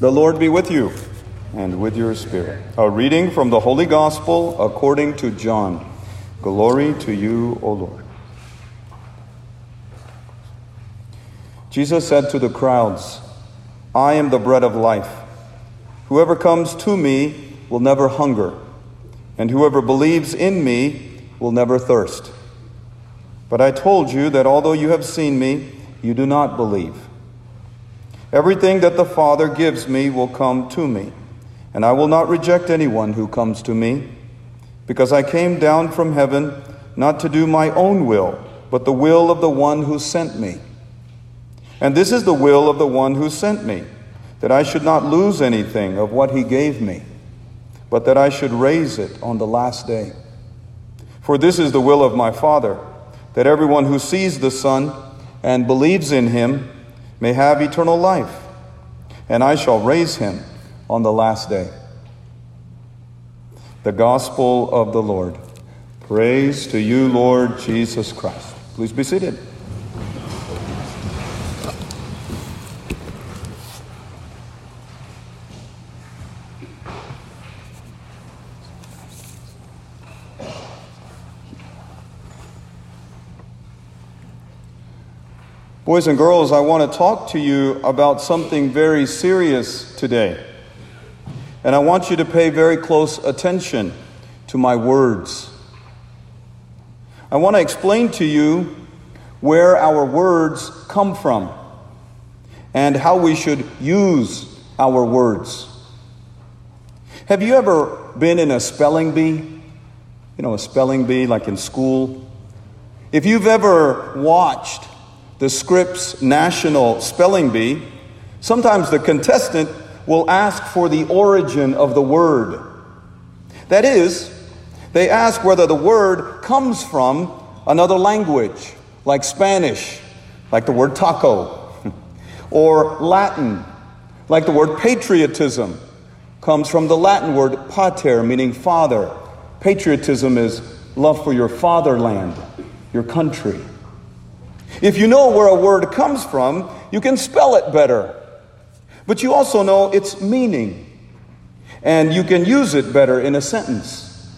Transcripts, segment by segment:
The Lord be with you and with your spirit. A reading from the Holy Gospel according to John. Glory to you, O Lord. Jesus said to the crowds, I am the bread of life. Whoever comes to me will never hunger, and whoever believes in me will never thirst. But I told you that although you have seen me, you do not believe. Everything that the Father gives me will come to me, and I will not reject anyone who comes to me, because I came down from heaven not to do my own will, but the will of the one who sent me. And this is the will of the one who sent me, that I should not lose anything of what he gave me, but that I should raise it on the last day. For this is the will of my Father, that everyone who sees the Son and believes in him may have eternal life, and I shall raise him on the last day. The Gospel of the Lord. Praise to you, Lord Jesus Christ. Please be seated. Boys and girls, I want to talk to you about something very serious today. And I want you to pay very close attention to my words. I want to explain to you where our words come from and how we should use our words. Have you ever been in a spelling bee? You know, a spelling bee like in school? If you've ever watched the Scripps National Spelling Bee, sometimes the contestant will ask for the origin of the word. That is, they ask whether the word comes from another language, like Spanish, like the word taco, or Latin, like the word patriotism, comes from the Latin word pater, meaning father. Patriotism is love for your fatherland, your country. If you know where a word comes from, you can spell it better. But you also know its meaning, and you can use it better in a sentence.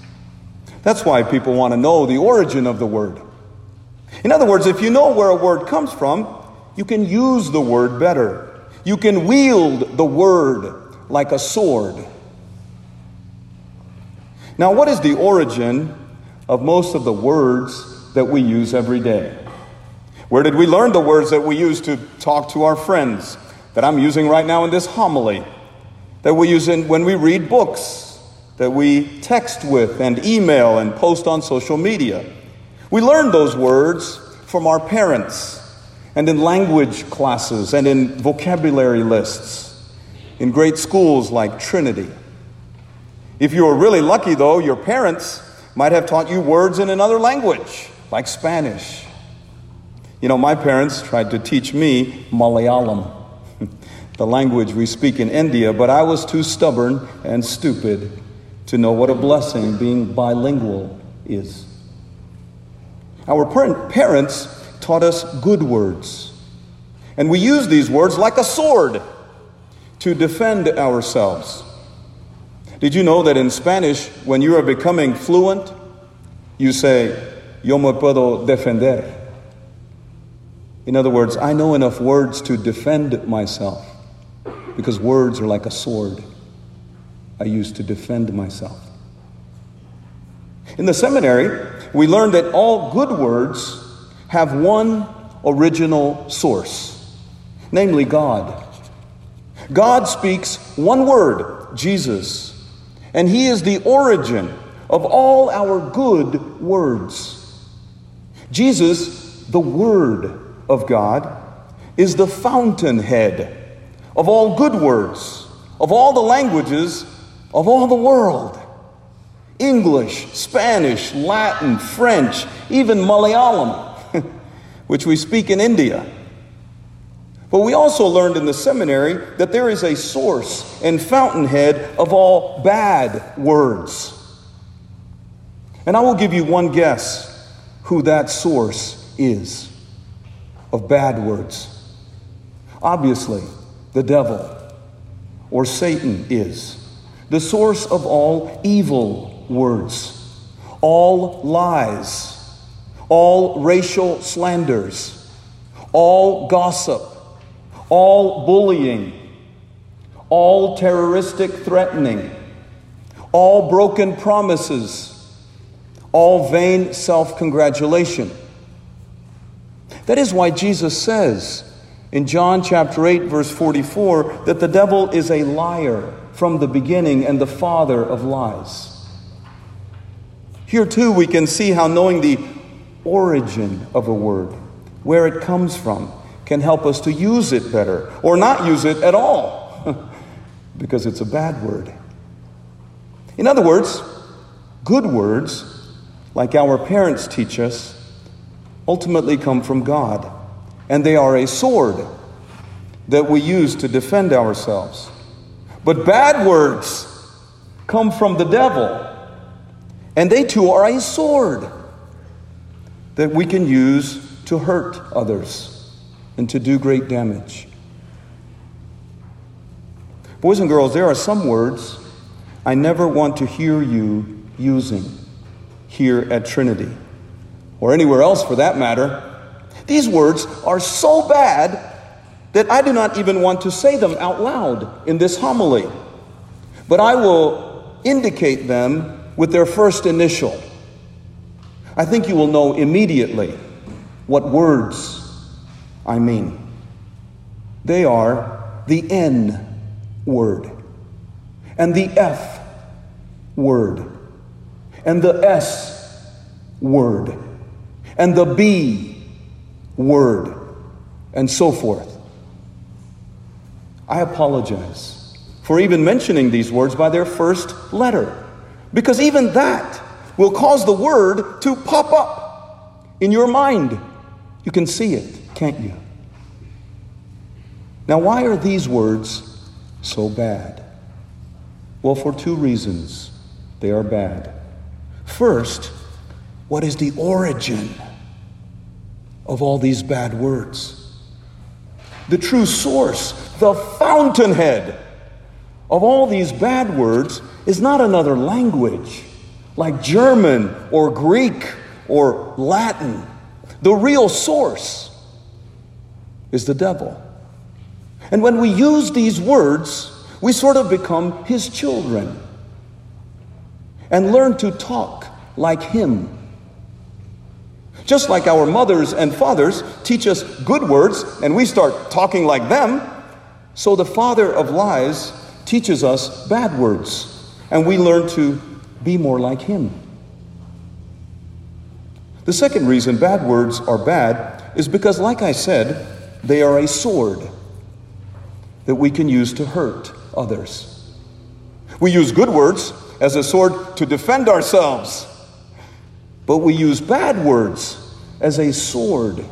That's why people want to know the origin of the word. In other words, if you know where a word comes from, you can use the word better. You can wield the word like a sword. Now, what is the origin of most of the words that we use every day? Where did we learn the words that we use to talk to our friends, that I'm using right now in this homily, that we use in, when we read books, that we text with and email and post on social media? We learn those words from our parents and in language classes and in vocabulary lists in great schools like Trinity. If you were really lucky, though, your parents might have taught you words in another language, like Spanish you know, my parents tried to teach me Malayalam, the language we speak in India, but I was too stubborn and stupid to know what a blessing being bilingual is. Our parents taught us good words, and we use these words like a sword to defend ourselves. Did you know that in Spanish, when you are becoming fluent, you say, Yo me puedo defender? In other words, I know enough words to defend myself because words are like a sword I use to defend myself. In the seminary, we learned that all good words have one original source, namely God. God speaks one word, Jesus, and He is the origin of all our good words. Jesus, the Word, of God is the fountainhead of all good words, of all the languages of all the world. English, Spanish, Latin, French, even Malayalam, which we speak in India. But we also learned in the seminary that there is a source and fountainhead of all bad words. And I will give you one guess who that source is of bad words. Obviously, the devil. or Satan is, the source of all evil words, all lies, all racial slanders, all gossip, all bullying, all terroristic threatening, all broken promises, all vain self congratulation. That is why Jesus says in John chapter 8, verse 44, that the devil is a liar from the beginning and the father of lies. Here, too, we can see how knowing the origin of a word, where it comes from, can help us to use it better or not use it at all because it's a bad word. In other words, good words, like our parents teach us, ultimately come from God, and they are a sword that we use to defend ourselves. But bad words come from the devil, and they too are a sword that we can use to hurt others and to do great damage. Boys and girls, there are some words I never want to hear you using here at Trinity, or anywhere else for that matter. These words are so bad that I do not even want to say them out loud in this homily, but I will indicate them with their first initial. I think you will know immediately what words I mean. They are the N word, and the F word, and the S word, and the B word, and so forth. I apologize for even mentioning these words by their first letter, because even that will cause the word to pop up in your mind. You can see it, can't you? Now, why are these words so bad? Well, for two reasons they are bad. First, what is the origin of all these bad words? The true source, the fountainhead of all these bad words is not another language like German or Greek or Latin. The real source is the devil. And when we use these words, we sort of become his children and learn to talk like him. Just like our mothers and fathers teach us good words and we start talking like them, so the father of lies teaches us bad words and we learn to be more like him. The second reason bad words are bad is because, like I said, they are a sword that we can use to hurt others. We use good words as a sword to defend ourselves, but we use bad words as a sword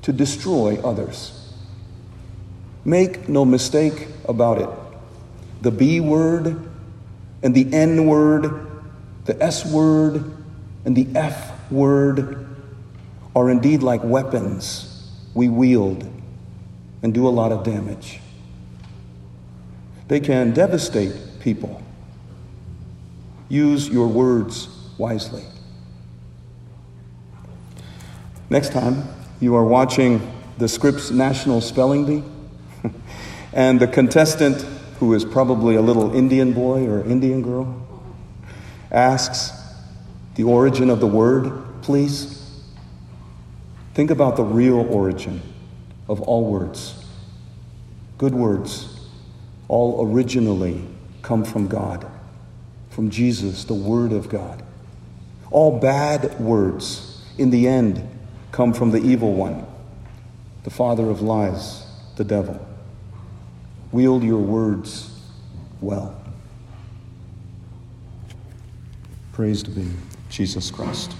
to destroy others. Make no mistake about it. The B word and the N word, the S word, and the F word are indeed like weapons we wield and do a lot of damage. They can devastate people. Use your words wisely. Next time you are watching the Scripps National Spelling Bee, and the contestant who is probably a little Indian boy or Indian girl, asks the origin of the word, please. Think about the real origin of all words. Good words all originally come from God, from Jesus, the Word of God. All bad words, in the end, come from the evil one, the father of lies, the devil. Wield your words well. Praise to be Jesus Christ.